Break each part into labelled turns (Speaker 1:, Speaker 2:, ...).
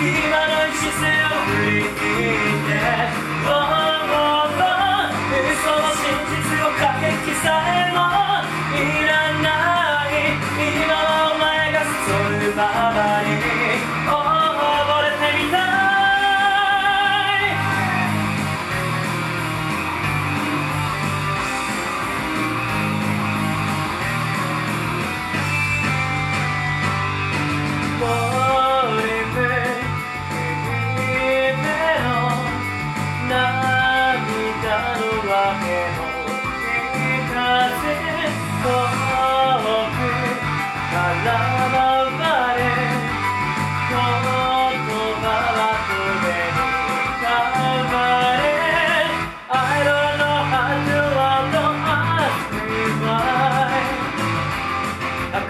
Speaker 1: 비만한 시세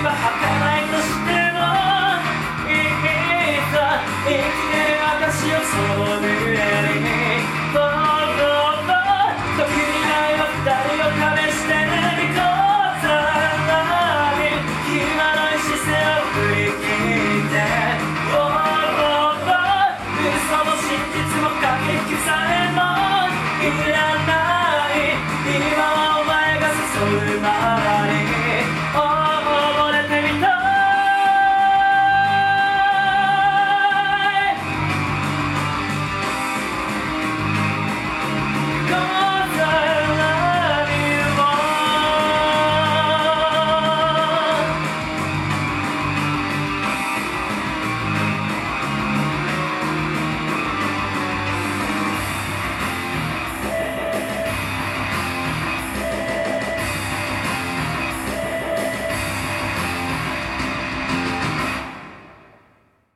Speaker 1: Thank you.